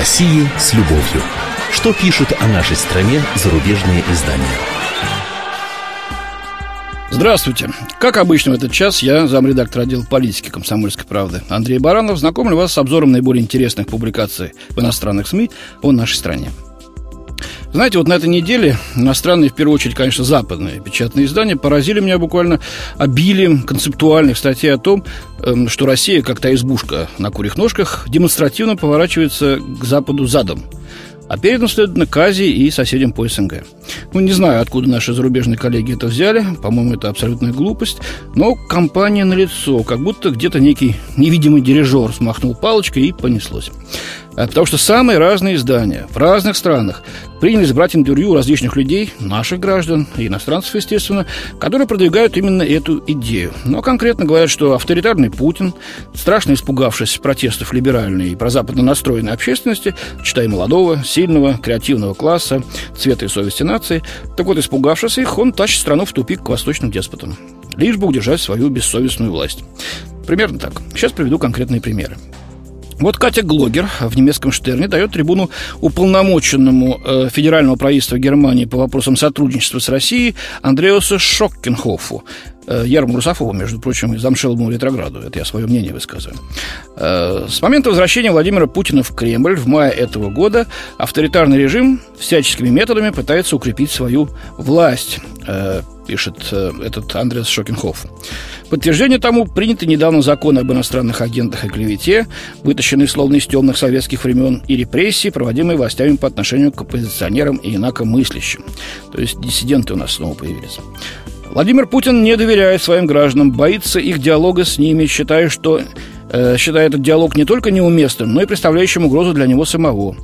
России с любовью. Что пишут о нашей стране зарубежные издания? Здравствуйте. Как обычно в этот час я, замредактор отдела политики «Комсомольской правды» Андрей Баранов, знакомлю вас с обзором наиболее интересных публикаций в иностранных СМИ о нашей стране. Знаете, вот на этой неделе иностранные, в первую очередь, конечно, западные печатные издания поразили меня буквально обилием концептуальных статей о том, эм, что Россия, как та избушка на курьих ножках, демонстративно поворачивается к Западу задом – а передом, следовательно, к Азии и соседям по СНГ. Ну, не знаю, откуда наши зарубежные коллеги это взяли, по-моему, это абсолютная глупость, но компания налицо, как будто где-то некий невидимый дирижер смахнул палочкой и понеслось. А потому что самые разные издания в разных странах принялись брать интервью различных людей, наших граждан и иностранцев, естественно, которые продвигают именно эту идею. Но конкретно говорят, что авторитарный Путин, страшно испугавшись протестов либеральной и прозападно настроенной общественности, читай молодого, сильного, креативного класса, цвета и совести нации, так вот, испугавшись их, он тащит страну в тупик к восточным деспотам, лишь бы удержать свою бессовестную власть. Примерно так. Сейчас приведу конкретные примеры. Вот Катя Глогер в немецком Штерне дает трибуну уполномоченному э, федерального правительства Германии по вопросам сотрудничества с Россией Андреасу Шоккенхофу, э, Ярму Русафову, между прочим, из Замшелому ретрограду. Это я свое мнение высказываю. Э, с момента возвращения Владимира Путина в Кремль в мае этого года авторитарный режим всяческими методами пытается укрепить свою власть, э, пишет э, этот Андреас Шокенхоф. Подтверждение тому приняты недавно законы об иностранных агентах и клевете, вытащенные словно из темных советских времен, и репрессии, проводимые властями по отношению к оппозиционерам и инакомыслящим. То есть диссиденты у нас снова появились. Владимир Путин не доверяет своим гражданам, боится их диалога с ними, считая, что э, считает этот диалог не только неуместным, но и представляющим угрозу для него самого.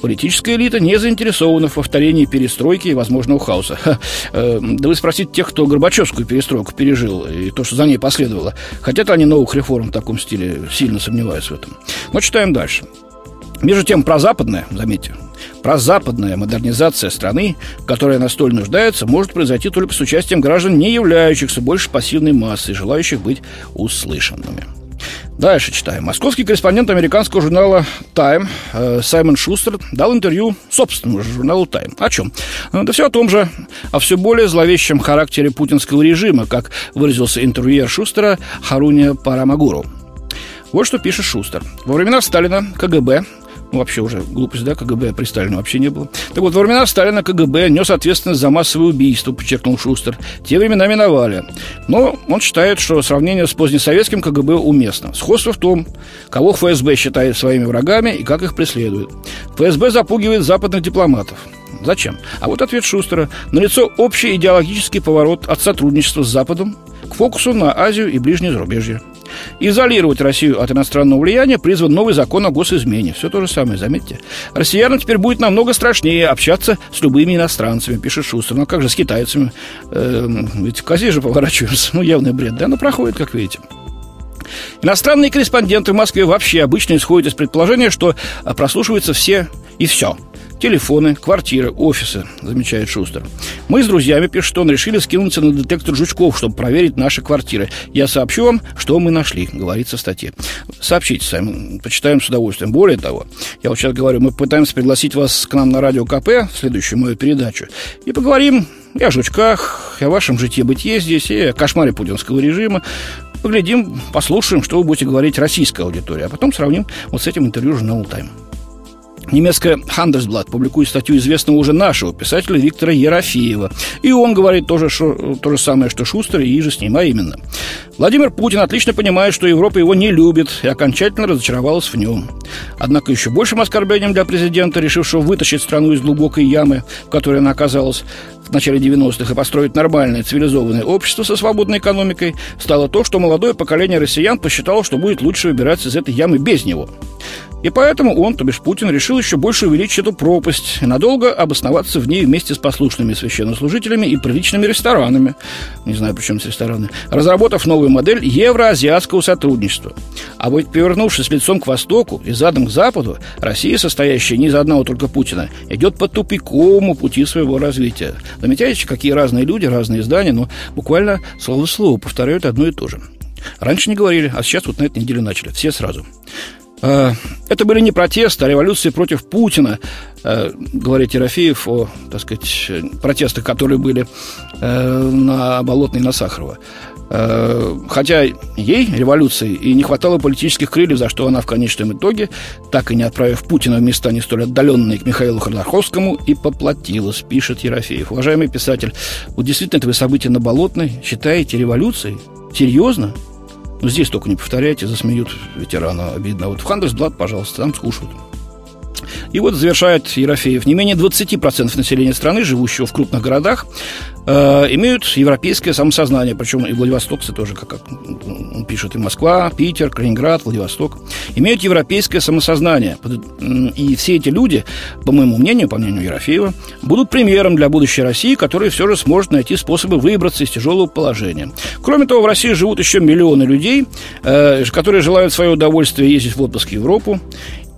Политическая элита не заинтересована в повторении перестройки и возможного хаоса. Ха, э, да вы спросите тех, кто Горбачевскую перестройку пережил и то, что за ней последовало. Хотят они новых реформ в таком стиле? Сильно сомневаюсь в этом. Но читаем дальше. Между тем, прозападная, заметьте, прозападная модернизация страны, которая настолько нуждается, может произойти только с участием граждан, не являющихся больше пассивной массой, желающих быть услышанными. Дальше читаем. Московский корреспондент американского журнала Time э, Саймон Шустер дал интервью собственному журналу Time. О чем? Э, да все о том же, о все более зловещем характере путинского режима, как выразился интервьюер Шустера Харуня Парамагуру. Вот что пишет Шустер. Во времена Сталина КГБ вообще уже глупость, да, КГБ при Сталине вообще не было. Так вот, во времена Сталина КГБ нес ответственность за массовые убийства, подчеркнул Шустер. Те времена миновали. Но он считает, что сравнение с позднесоветским КГБ уместно. Сходство в том, кого ФСБ считает своими врагами и как их преследует. ФСБ запугивает западных дипломатов. Зачем? А вот ответ Шустера. Налицо общий идеологический поворот от сотрудничества с Западом к фокусу на Азию и ближнее зарубежье. Изолировать Россию от иностранного влияния призван новый закон о госизмене. Все то же самое, заметьте. Россиянам теперь будет намного страшнее общаться с любыми иностранцами, пишет Шустер. Ну, а как же с китайцами? Э, ведь в же поворачиваются. Ну, явный бред, да? Но проходит, как видите. Иностранные корреспонденты в Москве вообще обычно исходят из предположения, что прослушиваются все и все – Телефоны, квартиры, офисы, замечает Шустер. Мы с друзьями, пишет он, решили скинуться на детектор жучков, чтобы проверить наши квартиры. Я сообщу вам, что мы нашли, говорится в статье. Сообщите сами, почитаем с удовольствием. Более того, я вот сейчас говорю, мы пытаемся пригласить вас к нам на радио КП, в следующую мою передачу, и поговорим и о жучках, и о вашем житье-бытие здесь, и о кошмаре путинского режима. Поглядим, послушаем, что вы будете говорить российская аудитория, а потом сравним вот с этим интервью журнала «Тайм». Немецкая Handelsblatt публикует статью известного уже нашего писателя Виктора Ерофеева. И он говорит тоже, что, то же самое, что Шустер и же с ним, а именно. Владимир Путин отлично понимает, что Европа его не любит и окончательно разочаровалась в нем. Однако еще большим оскорблением для президента, решившего вытащить страну из глубокой ямы, в которой она оказалась в начале 90-х, и построить нормальное цивилизованное общество со свободной экономикой, стало то, что молодое поколение россиян посчитало, что будет лучше выбираться из этой ямы без него. И поэтому он, то бишь Путин, решил еще больше увеличить эту пропасть и надолго обосноваться в ней вместе с послушными священнослужителями и приличными ресторанами. Не знаю, почему с рестораны. Разработав новую модель евроазиатского сотрудничества. А вот повернувшись лицом к востоку и задом к западу, Россия, состоящая не из одного только Путина, идет по тупиковому пути своего развития. Замечаете, какие разные люди, разные издания, но буквально слово в слово повторяют одно и то же. Раньше не говорили, а сейчас вот на этой неделе начали. Все сразу. Э, это были не протесты, а революции против Путина, э, говорит Ерофеев о, так сказать, протестах, которые были э, на Болотной и на Сахарова. Хотя ей, революции, и не хватало политических крыльев, за что она в конечном итоге, так и не отправив Путина в места не столь отдаленные к Михаилу Ходорковскому, и поплатилась, пишет Ерофеев. Уважаемый писатель, вот действительно это вы события на Болотной считаете революцией? Серьезно? Ну, здесь только не повторяйте, засмеют ветерана, обидно. Вот в Хандерсблат, пожалуйста, там скушают. И вот завершает Ерофеев. Не менее 20% населения страны, живущего в крупных городах, э, имеют европейское самосознание. Причем и Владивостокцы тоже, как, как он пишет, и Москва, Питер, Калининград, Владивосток. Имеют европейское самосознание. И все эти люди, по моему мнению, по мнению Ерофеева, будут примером для будущей России, которая все же сможет найти способы выбраться из тяжелого положения. Кроме того, в России живут еще миллионы людей, э, которые желают свое удовольствие ездить в отпуск в Европу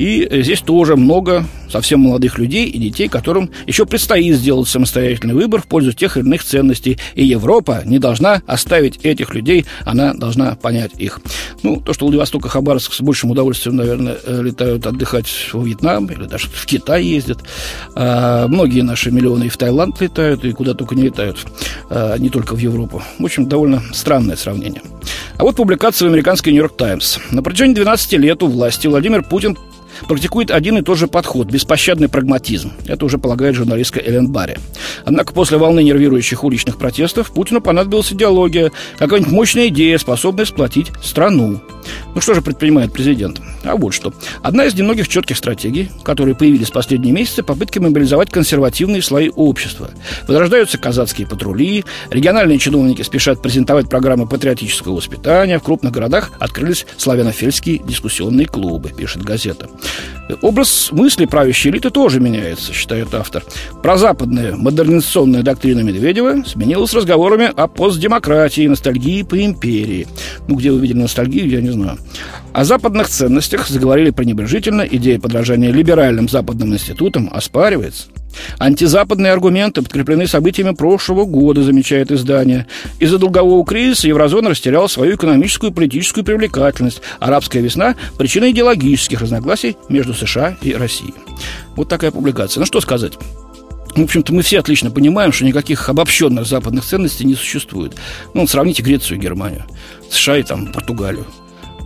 и здесь тоже много совсем молодых людей и детей, которым еще предстоит сделать самостоятельный выбор в пользу тех или иных ценностей. И Европа не должна оставить этих людей, она должна понять их. Ну, то, что Владивосток и Хабаровск с большим удовольствием, наверное, э, летают отдыхать во Вьетнам или даже в Китай ездят. А, многие наши миллионы и в Таиланд летают, и куда только не летают, а, не только в Европу. В общем, довольно странное сравнение. А вот публикация в американской «Нью-Йорк Таймс». На протяжении 12 лет у власти Владимир Путин практикует один и тот же подход – беспощадный прагматизм. Это уже полагает журналистка Элен Барри. Однако после волны нервирующих уличных протестов Путину понадобилась идеология, какая-нибудь мощная идея, способная сплотить страну. Ну что же предпринимает президент? А вот что. Одна из немногих четких стратегий, которые появились в последние месяцы, попытки мобилизовать консервативные слои общества. Возрождаются казацкие патрули, региональные чиновники спешат презентовать программы патриотического воспитания, в крупных городах открылись славянофильские дискуссионные клубы, пишет газета. Образ мысли правящей элиты тоже меняется, считает автор. Прозападная модернизационная доктрина Медведева сменилась разговорами о постдемократии, ностальгии по империи. Ну, где вы видели ностальгию, я не знаю. О западных ценностях заговорили пренебрежительно, идея подражания либеральным западным институтам оспаривается. Антизападные аргументы подкреплены событиями прошлого года, замечает издание. Из-за долгового кризиса еврозона растеряла свою экономическую и политическую привлекательность. Арабская весна – причина идеологических разногласий между США и Россией. Вот такая публикация. Ну что сказать? В общем-то, мы все отлично понимаем, что никаких обобщенных западных ценностей не существует. Ну, сравните Грецию и Германию, США и там Португалию.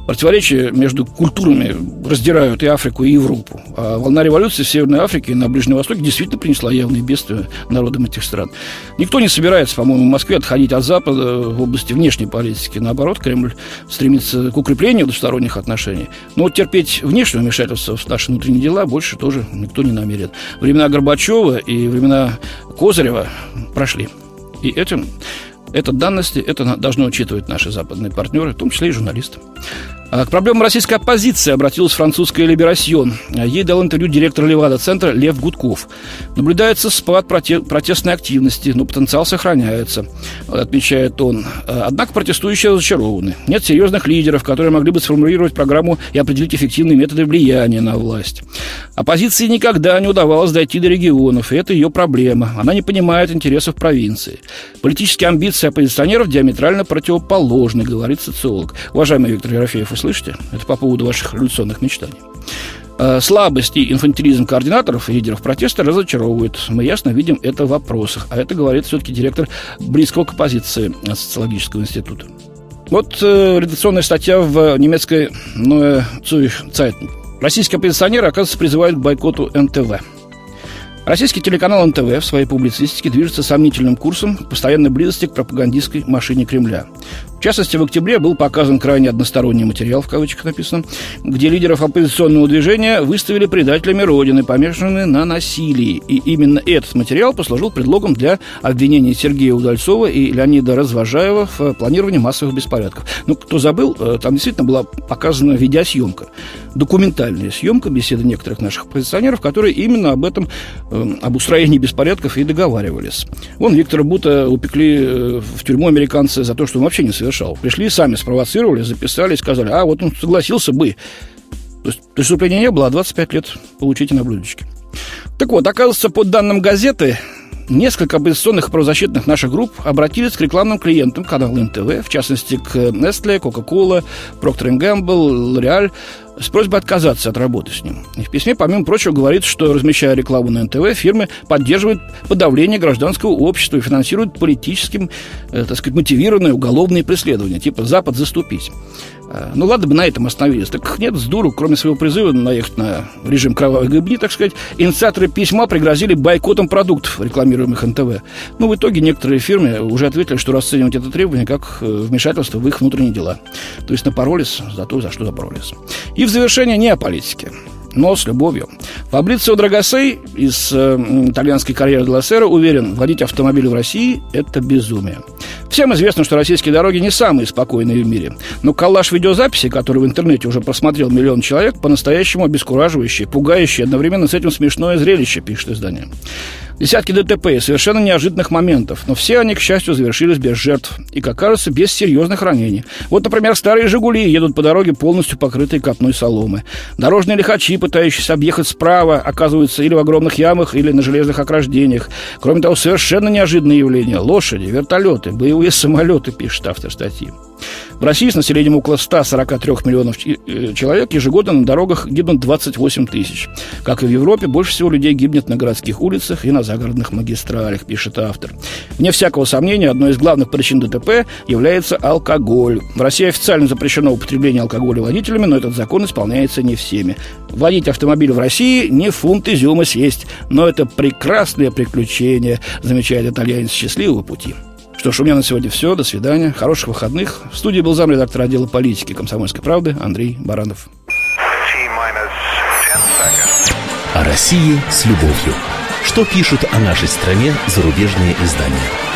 Противоречия между культурами раздирают и Африку, и Европу. А волна революции в Северной Африке и на Ближнем Востоке действительно принесла явные бедствия народам этих стран. Никто не собирается, по-моему, в Москве отходить от Запада в области внешней политики. Наоборот, Кремль стремится к укреплению двусторонних отношений. Но терпеть внешнее вмешательство в наши внутренние дела больше тоже никто не намерен. Времена Горбачева и времена Козырева прошли. И этим это данности, это должны учитывать наши западные партнеры, в том числе и журналисты. А к проблемам российской оппозиции обратилась французская «Либерасьон». Ей дал интервью директор Левада-центра Лев Гудков. Наблюдается спад проте- протестной активности, но потенциал сохраняется, отмечает он. Однако протестующие разочарованы. Нет серьезных лидеров, которые могли бы сформулировать программу и определить эффективные методы влияния на власть. Оппозиции никогда не удавалось дойти до регионов, и это ее проблема. Она не понимает интересов провинции. Политические амбиции оппозиционеров диаметрально противоположны, говорит социолог. Уважаемый Виктор Ерофеев, слышите? Это по поводу ваших революционных мечтаний. Э, слабость и инфантилизм координаторов и лидеров протеста разочаровывают. Мы ясно видим это в вопросах. А это говорит все-таки директор близкого к оппозиции социологического института. Вот э, редакционная статья в немецкой Neue Zürich Zeitung. Российские оппозиционеры, оказывается, призывают к бойкоту НТВ. Российский телеканал НТВ в своей публицистике движется сомнительным курсом постоянной близости к пропагандистской машине Кремля. Частности, в октябре был показан крайне односторонний материал, в кавычках написано, где лидеров оппозиционного движения выставили предателями Родины, помешанными на насилии. И именно этот материал послужил предлогом для обвинения Сергея Удальцова и Леонида Развожаева в планировании массовых беспорядков. Ну, кто забыл, э, там действительно была показана видеосъемка, документальная съемка беседы некоторых наших оппозиционеров, которые именно об этом Э, об устроении беспорядков и договаривались. Вон Виктора Бута упекли э, в тюрьму американцы за то, что он вообще не совершал. Пришли, сами спровоцировали, записали сказали, а вот он согласился бы. То есть преступления не было, а 25 лет получите на блюдечке. Так вот, оказывается, по данным газеты, несколько оппозиционных правозащитных наших групп обратились к рекламным клиентам канала НТВ, в частности, к Nestle, Coca-Cola, Procter Gamble, L'Oreal, с просьбой отказаться от работы с ним. И в письме, помимо прочего, говорится, что, размещая рекламу на НТВ, фирмы поддерживают подавление гражданского общества и финансируют политическим, э, так сказать, мотивированные уголовные преследования, типа «Запад, заступись». Э, ну, ладно бы на этом остановились. Так нет, с дуру, кроме своего призыва наехать на режим кровавой гыбни, так сказать, инициаторы письма пригрозили бойкотом продуктов, рекламируемых НТВ. Ну, в итоге некоторые фирмы уже ответили, что расценивать это требование как э, вмешательство в их внутренние дела. То есть напоролись за то, за что запоролись. И в завершение не о политике но с любовью. Фабрицио Драгосей из э, итальянской карьеры Делассера уверен, водить автомобиль в России – это безумие. Всем известно, что российские дороги не самые спокойные в мире. Но коллаж видеозаписи, который в интернете уже просмотрел миллион человек, по-настоящему обескураживающий, пугающий, одновременно с этим смешное зрелище, пишет издание. Десятки ДТП и совершенно неожиданных моментов, но все они, к счастью, завершились без жертв и, как кажется, без серьезных ранений. Вот, например, старые «Жигули» едут по дороге, полностью покрытые копной соломы. Дорожные лихачи, пытающиеся объехать справа, оказываются или в огромных ямах, или на железных ограждениях. Кроме того, совершенно неожиданные явления – лошади, вертолеты, боевые самолеты, пишет автор статьи. В России с населением около 143 миллионов э, человек ежегодно на дорогах гибнут 28 тысяч. Как и в Европе, больше всего людей гибнет на городских улицах и на загородных магистралях, пишет автор. Вне всякого сомнения, одной из главных причин ДТП является алкоголь. В России официально запрещено употребление алкоголя водителями, но этот закон исполняется не всеми. Водить автомобиль в России не фунт изюма съесть, но это прекрасное приключение, замечает итальянец счастливого пути. Что ж, у меня на сегодня все. До свидания. Хороших выходных. В студии был замредактор отдела политики комсомольской правды Андрей Баранов. О России с любовью. Что пишут о нашей стране зарубежные издания?